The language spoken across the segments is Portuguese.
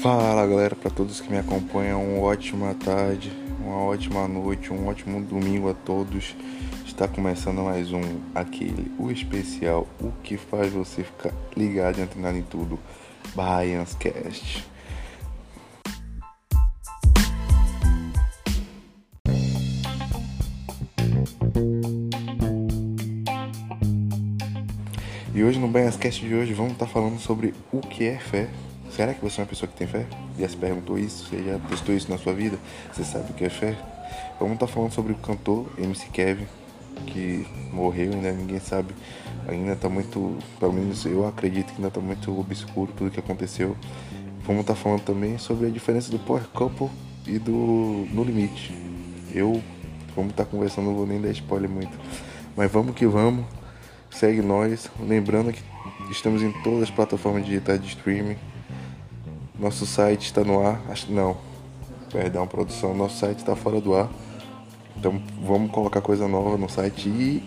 Fala galera, para todos que me acompanham, uma ótima tarde, uma ótima noite, um ótimo domingo a todos. Está começando mais um aquele, o especial, o que faz você ficar ligado e antenado em tudo, Baians Cast. E hoje no Baians Cast de hoje vamos estar falando sobre o que é fé Será que você é uma pessoa que tem fé? Já se perguntou isso? Você já testou isso na sua vida? Você sabe o que é fé? Vamos estar falando sobre o cantor MC Kevin, que morreu, ainda ninguém sabe. Ainda está muito, pelo menos eu acredito que ainda está muito obscuro tudo que aconteceu. Vamos estar falando também sobre a diferença do Power Couple e do No Limite. Eu, vamos estar conversando, não vou nem dar spoiler muito. Mas vamos que vamos. Segue nós. Lembrando que estamos em todas as plataformas digitais de streaming nosso site está no ar. Acho não. Perdão, produção. Nosso site está fora do ar. Então vamos colocar coisa nova no site. E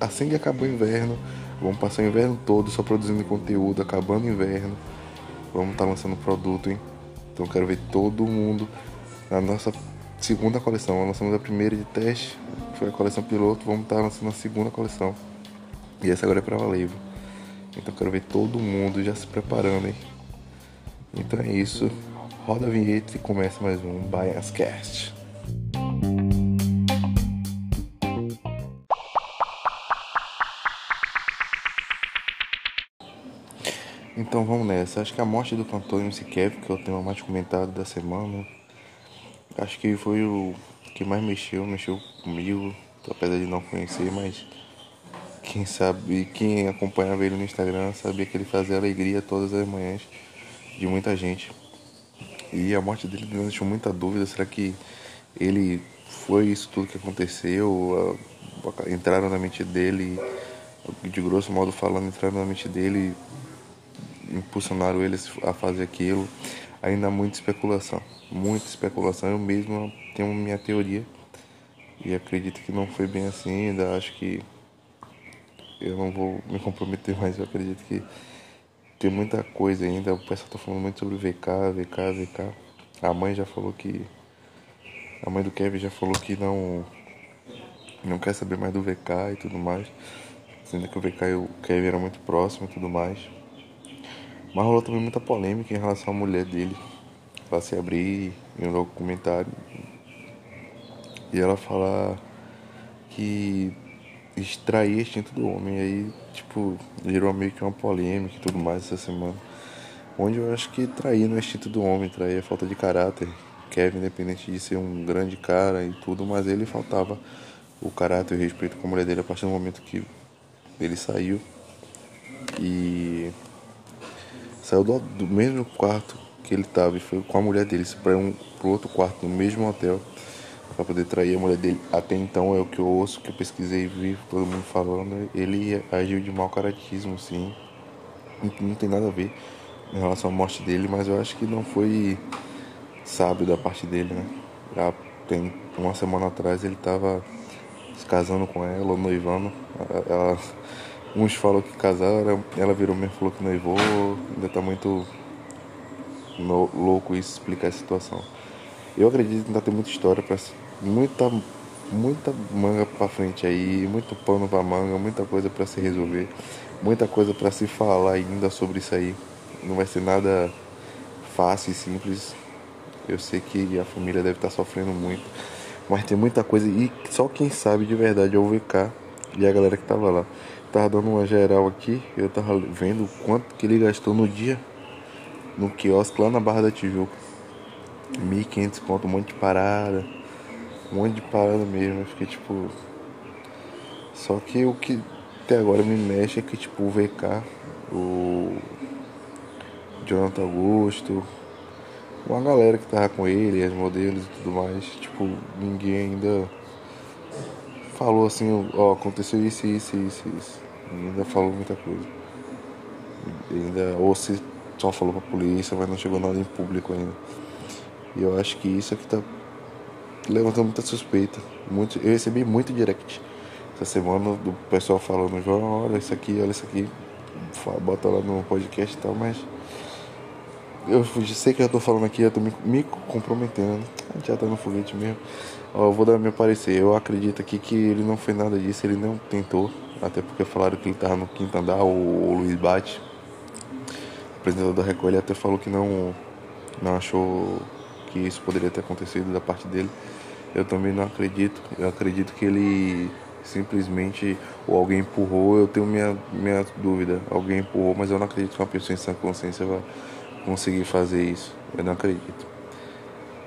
assim que acabar o inverno, vamos passar o inverno todo só produzindo conteúdo. Acabando o inverno, vamos estar tá lançando produto, hein? Então quero ver todo mundo na nossa segunda coleção. Lançamos a primeira de teste, foi a coleção piloto. Vamos estar tá lançando a segunda coleção. E essa agora é para valer. Então quero ver todo mundo já se preparando, hein? Então é isso. Roda a vinheta e começa mais um Biascast. Então vamos nessa. Acho que a morte do cantor MC Kevin, que é o tema mais comentado da semana, acho que foi o que mais mexeu, mexeu comigo, apesar de não conhecer, mas quem sabe, quem acompanhava ele no Instagram sabia que ele fazia alegria todas as manhãs de muita gente. E a morte dele deixou muita dúvida. Será que ele foi isso tudo que aconteceu? Entraram na mente dele, de grosso modo falando, entraram na mente dele, impulsionaram eles a fazer aquilo. Ainda há muita especulação, muita especulação. Eu mesmo tenho minha teoria e acredito que não foi bem assim. Ainda acho que eu não vou me comprometer, mas eu acredito que tem muita coisa ainda. O pessoal tá falando muito sobre VK, VK, VK. A mãe já falou que. A mãe do Kevin já falou que não. Não quer saber mais do VK e tudo mais. Sendo que o VK e o Kevin eram muito próximos e tudo mais. Mas rolou também muita polêmica em relação à mulher dele. Ela se abrir em um documentário. E ela falar que extrair instinto do homem. E aí, tipo, gerou meio que uma polêmica e tudo mais essa semana. Onde eu acho que trair no instinto do homem, trair a falta de caráter. Kevin, independente de ser um grande cara e tudo, mas ele faltava o caráter e o respeito com a mulher dele a partir do momento que ele saiu. E saiu do, do mesmo quarto que ele estava e foi com a mulher dele para um pro outro quarto no mesmo hotel para poder trair a mulher dele. Até então é o que eu ouço, que eu pesquisei e vi todo mundo falando. Ele agiu de mau caratismo, sim. Não, tem nada a ver em relação à morte dele, mas eu acho que não foi sábio da parte dele, né? Já tem uma semana atrás ele estava se casando com ela, noivando. Ela, uns falam que casaram, ela virou mesmo falou que noivou. Ainda tá muito louco isso explicar a situação. Eu acredito que ainda tem muita história para muita muita manga para frente aí, muito pano para manga, muita coisa para se resolver, muita coisa para se falar ainda sobre isso aí. Não vai ser nada fácil e simples. Eu sei que a família deve estar tá sofrendo muito, mas tem muita coisa e só quem sabe de verdade é o VK e a galera que tava lá. Tava dando uma geral aqui, eu tava vendo quanto que ele gastou no dia no quiosque lá na Barra da Tijuca. 1.500 conto, um monte de parada um monte de parada mesmo. Eu fiquei tipo. Só que o que até agora me mexe é que tipo o VK, o Jonathan Augusto, uma galera que tava com ele, as modelos e tudo mais, tipo, ninguém ainda falou assim, ó, aconteceu isso, isso, isso, isso. Ainda falou muita coisa. Ainda, ou se só falou pra polícia, mas não chegou nada em público ainda. E eu acho que isso é que tá levantou muita suspeita. Muito, eu recebi muito direct essa semana do pessoal falando, João, olha isso aqui, olha isso aqui. Bota lá no podcast e tal, mas eu sei que eu tô falando aqui, eu tô me, me comprometendo. Já tá no foguete mesmo. Ó, eu vou dar meu parecer. Eu acredito aqui que ele não fez nada disso, ele não tentou. Até porque falaram que ele tava no quinto andar, o, o Luiz Bate, apresentador da Record, ele até falou que não, não achou que isso poderia ter acontecido da parte dele. Eu também não acredito. Eu acredito que ele simplesmente ou alguém empurrou. Eu tenho minha, minha dúvida. Alguém empurrou, mas eu não acredito que uma pessoa em sã consciência vai conseguir fazer isso. Eu não acredito.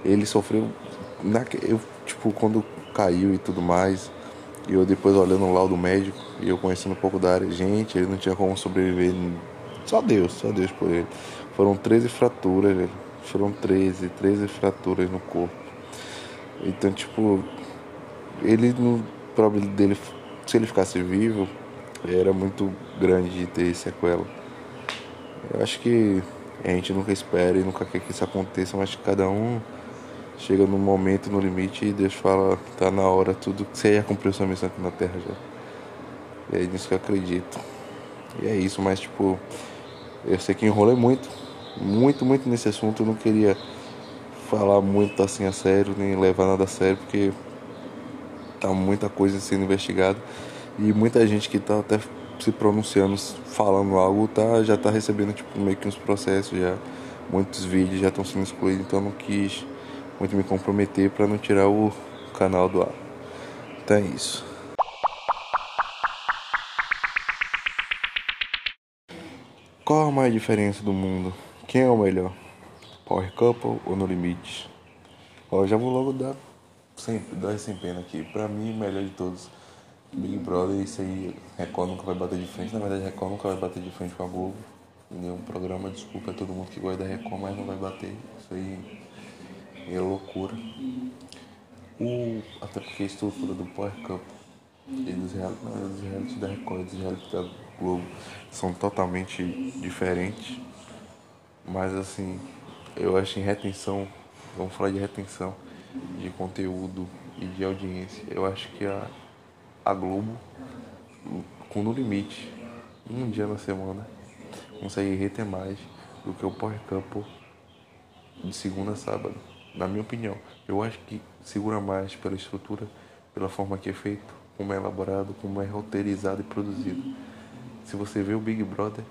Ele sofreu. Na, eu, tipo, quando caiu e tudo mais, e eu depois olhando o laudo médico e eu conhecendo um pouco da área, gente, ele não tinha como sobreviver. Só Deus, só Deus por ele. Foram 13 fraturas, velho. Foram 13, 13 fraturas no corpo. Então, tipo, ele no problema dele, se ele ficasse vivo, era muito grande de ter sequela. Eu acho que a gente nunca espera e nunca quer que isso aconteça, mas cada um chega no momento, no limite e Deus fala, tá na hora, tudo que você já cumpriu sua missão aqui na Terra já. E é nisso que eu acredito. E é isso, mas tipo, eu sei que enrolei muito, muito, muito nesse assunto, eu não queria falar muito assim a sério, nem levar nada a sério, porque tá muita coisa sendo investigada e muita gente que tá até se pronunciando, falando algo, tá, já tá recebendo tipo meio que uns processos já, muitos vídeos já estão sendo excluídos, então eu não quis muito me comprometer para não tirar o canal do ar. Então é isso. Qual a maior diferença do mundo? Quem é o melhor? Power Couple ou No Limite? Ó, já vou logo dar, sempre, dar sem pena aqui. Pra mim, o melhor de todos, Big Brother, isso aí, Record nunca vai bater de frente. Na verdade, Record nunca vai bater de frente com a Globo. Nenhum programa, desculpa a todo mundo que gosta da Record, mas não vai bater. Isso aí é loucura. O, até porque a estrutura do Power Cup e dos reality, não, dos reality da Record e dos reality da Globo são totalmente diferentes. Mas assim, eu acho em retenção, vamos falar de retenção de conteúdo e de audiência. Eu acho que a, a Globo, com no limite, um dia na semana, consegue reter mais do que o Power Cup de segunda a sábado na minha opinião. Eu acho que segura mais pela estrutura, pela forma que é feito, como é elaborado, como é roteirizado e produzido. Se você vê o Big Brother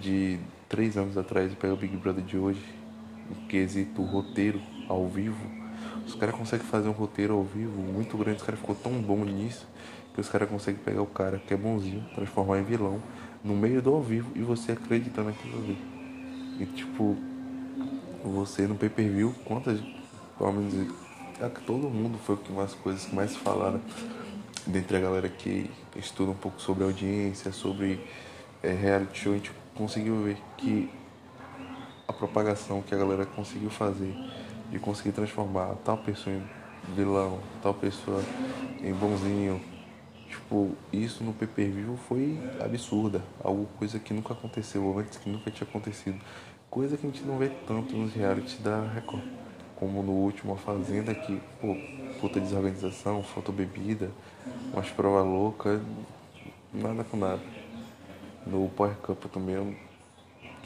de três anos atrás pega o Big Brother de hoje, em quesito roteiro ao vivo, os caras conseguem fazer um roteiro ao vivo muito grande, os caras ficou tão bom nisso que os caras conseguem pegar o cara que é bonzinho, transformar em vilão no meio do ao vivo e você acreditar naquilo ali. E tipo, você no pay-per-view, quantas pelo menos é todo mundo foi uma das coisas que mais falaram dentre a galera que estuda um pouco sobre audiência, sobre é, reality show, a gente conseguiu ver que a propagação que a galera conseguiu fazer de conseguir transformar tal pessoa em vilão, tal pessoa em bonzinho, tipo, isso no pay-per-view foi absurda, algo coisa que nunca aconteceu antes, que nunca tinha acontecido, coisa que a gente não vê tanto nos reality da Record como no último a Fazenda, que, pô, puta desorganização, faltou bebida, umas provas loucas, nada com nada. No Power Cup também eu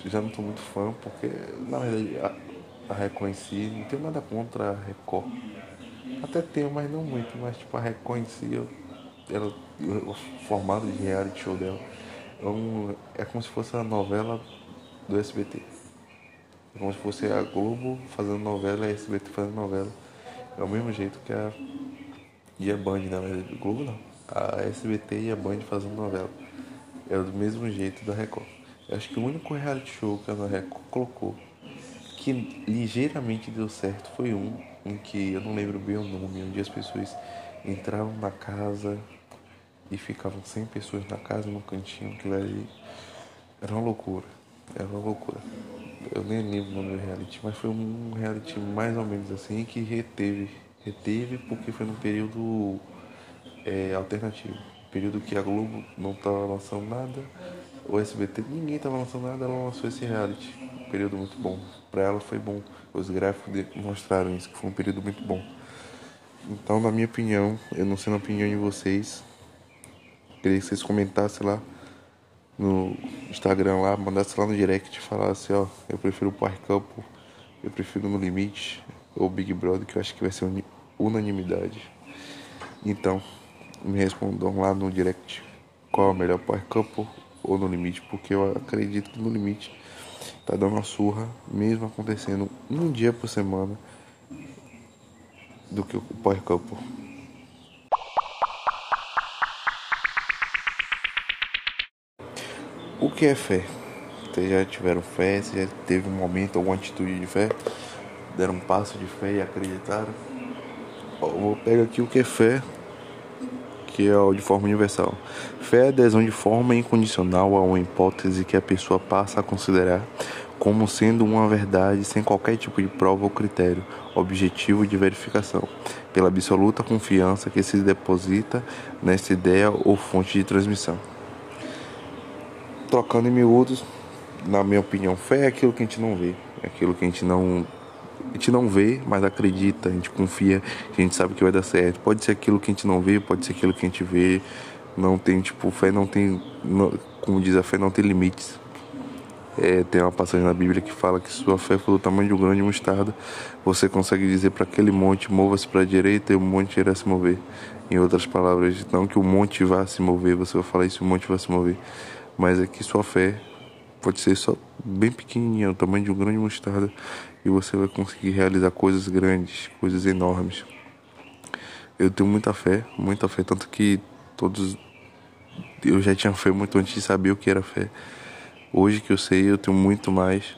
já não tô muito fã, porque na verdade a, a si, não tenho nada contra a Record. Até tenho, mas não muito, mas tipo a si, eu, ela, o formato de reality show dela é, um, é como se fosse a novela do SBT. É como se fosse a Globo fazendo novela e a SBT fazendo novela. É o mesmo jeito que a. E a Band, na verdade. Globo não. A SBT e a Band fazendo novela. É do mesmo jeito da Record. Eu acho que o único reality show que a Record colocou que ligeiramente deu certo foi um em que eu não lembro bem o nome, onde as pessoas entravam na casa e ficavam 100 pessoas na casa, no cantinho, aquilo ali era uma loucura. Era uma loucura eu nem lembro o nome do reality, mas foi um reality mais ou menos assim que reteve. Reteve porque foi num período é, alternativo. Período que a Globo não estava lançando nada, o SBT, ninguém estava lançando nada, ela lançou esse reality. Um período muito bom. Para ela foi bom. Os gráficos mostraram isso, que foi um período muito bom. Então, na minha opinião, eu não sei na opinião de vocês, queria que vocês comentassem lá no Instagram lá, mandasse lá no direct e falasse, ó, eu prefiro o Couple, eu prefiro No Limite ou Big Brother, que eu acho que vai ser unanimidade. Então, me respondam lá no direct qual é o melhor Power Couple ou No Limite, porque eu acredito que No Limite tá dando uma surra, mesmo acontecendo um dia por semana, do que o Power Couple. O que é fé? Vocês já tiveram fé? Você já teve um momento, alguma atitude de fé? Deram um passo de fé e acreditaram? Eu vou pegar aqui o que é fé, que é o de forma universal. Fé é adesão de forma incondicional a uma hipótese que a pessoa passa a considerar como sendo uma verdade sem qualquer tipo de prova ou critério objetivo de verificação, pela absoluta confiança que se deposita nessa ideia ou fonte de transmissão trocando em miúdos, na minha opinião, fé é aquilo que a gente não vê, é aquilo que a gente não a gente não vê, mas acredita, a gente confia, a gente sabe que vai dar certo. Pode ser aquilo que a gente não vê, pode ser aquilo que a gente vê. Não tem, tipo, fé não tem, não, como diz a fé, não tem limites. É, tem uma passagem na Bíblia que fala que sua fé for do tamanho de um grande mostarda, você consegue dizer para aquele monte, mova-se para a direita e o monte irá se mover. Em outras palavras, não que o monte vá se mover, você vai falar isso, o monte vai se mover mas é que sua fé pode ser só bem pequenininha, o tamanho de um grande mostarda, e você vai conseguir realizar coisas grandes, coisas enormes. Eu tenho muita fé, muita fé, tanto que todos eu já tinha fé muito antes de saber o que era fé. Hoje que eu sei, eu tenho muito mais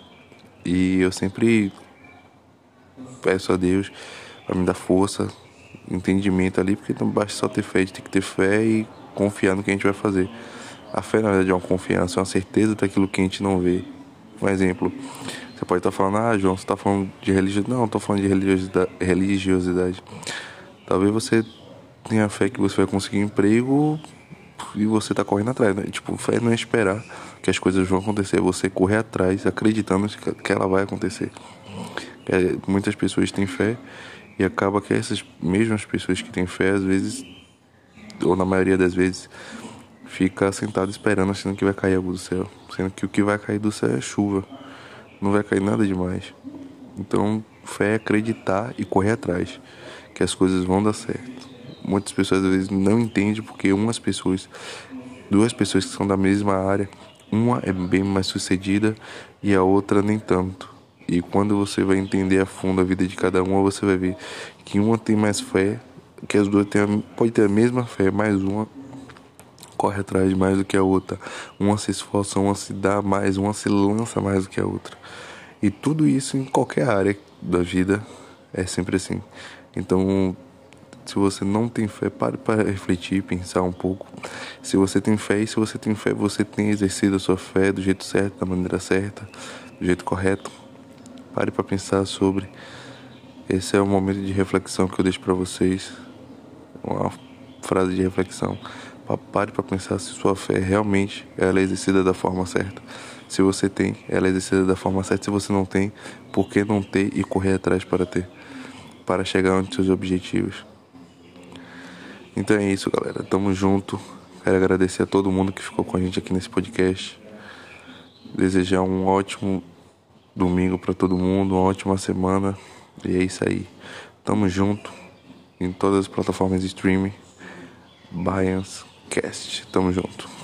e eu sempre peço a Deus para me dar força, entendimento ali, porque não basta só ter fé, a gente tem que ter fé e confiar no que a gente vai fazer. A fé, na verdade, é uma confiança, é uma certeza daquilo que a gente não vê. Um exemplo, você pode estar falando, ah, João, você está falando de religiosidade. Não, estou falando de religiosidade. Talvez você tenha fé que você vai conseguir emprego e você está correndo atrás, né? Tipo, fé não é esperar que as coisas vão acontecer, é você correr atrás, acreditando que ela vai acontecer. É, muitas pessoas têm fé e acaba que essas mesmas pessoas que têm fé, às vezes, ou na maioria das vezes, fica sentado esperando, achando que vai cair algo do céu. Sendo que o que vai cair do céu é chuva. Não vai cair nada demais. Então, fé é acreditar e correr atrás, que as coisas vão dar certo. Muitas pessoas às vezes não entendem porque umas pessoas, duas pessoas que são da mesma área, uma é bem mais sucedida e a outra nem tanto. E quando você vai entender a fundo a vida de cada uma, você vai ver que uma tem mais fé, que as duas têm, pode ter a mesma fé, mas uma corre atrás mais do que a outra. Uma se esforça, uma se dá mais, uma se lança mais do que a outra. E tudo isso em qualquer área da vida é sempre assim. Então, se você não tem fé, pare para refletir, pensar um pouco. Se você tem fé, e se você tem fé, você tem exercido a sua fé do jeito certo, da maneira certa, do jeito correto. Pare para pensar sobre. Esse é o momento de reflexão que eu deixo para vocês. Uma frase de reflexão. Pare para pensar se sua fé realmente ela é exercida da forma certa. Se você tem, ela é exercida da forma certa. Se você não tem, por que não ter e correr atrás para ter? Para chegar aos seus objetivos. Então é isso, galera. Tamo junto. Quero agradecer a todo mundo que ficou com a gente aqui nesse podcast. Desejar um ótimo domingo para todo mundo, uma ótima semana. E é isso aí. Tamo junto em todas as plataformas de streaming. Bayans Cast. Tamo junto.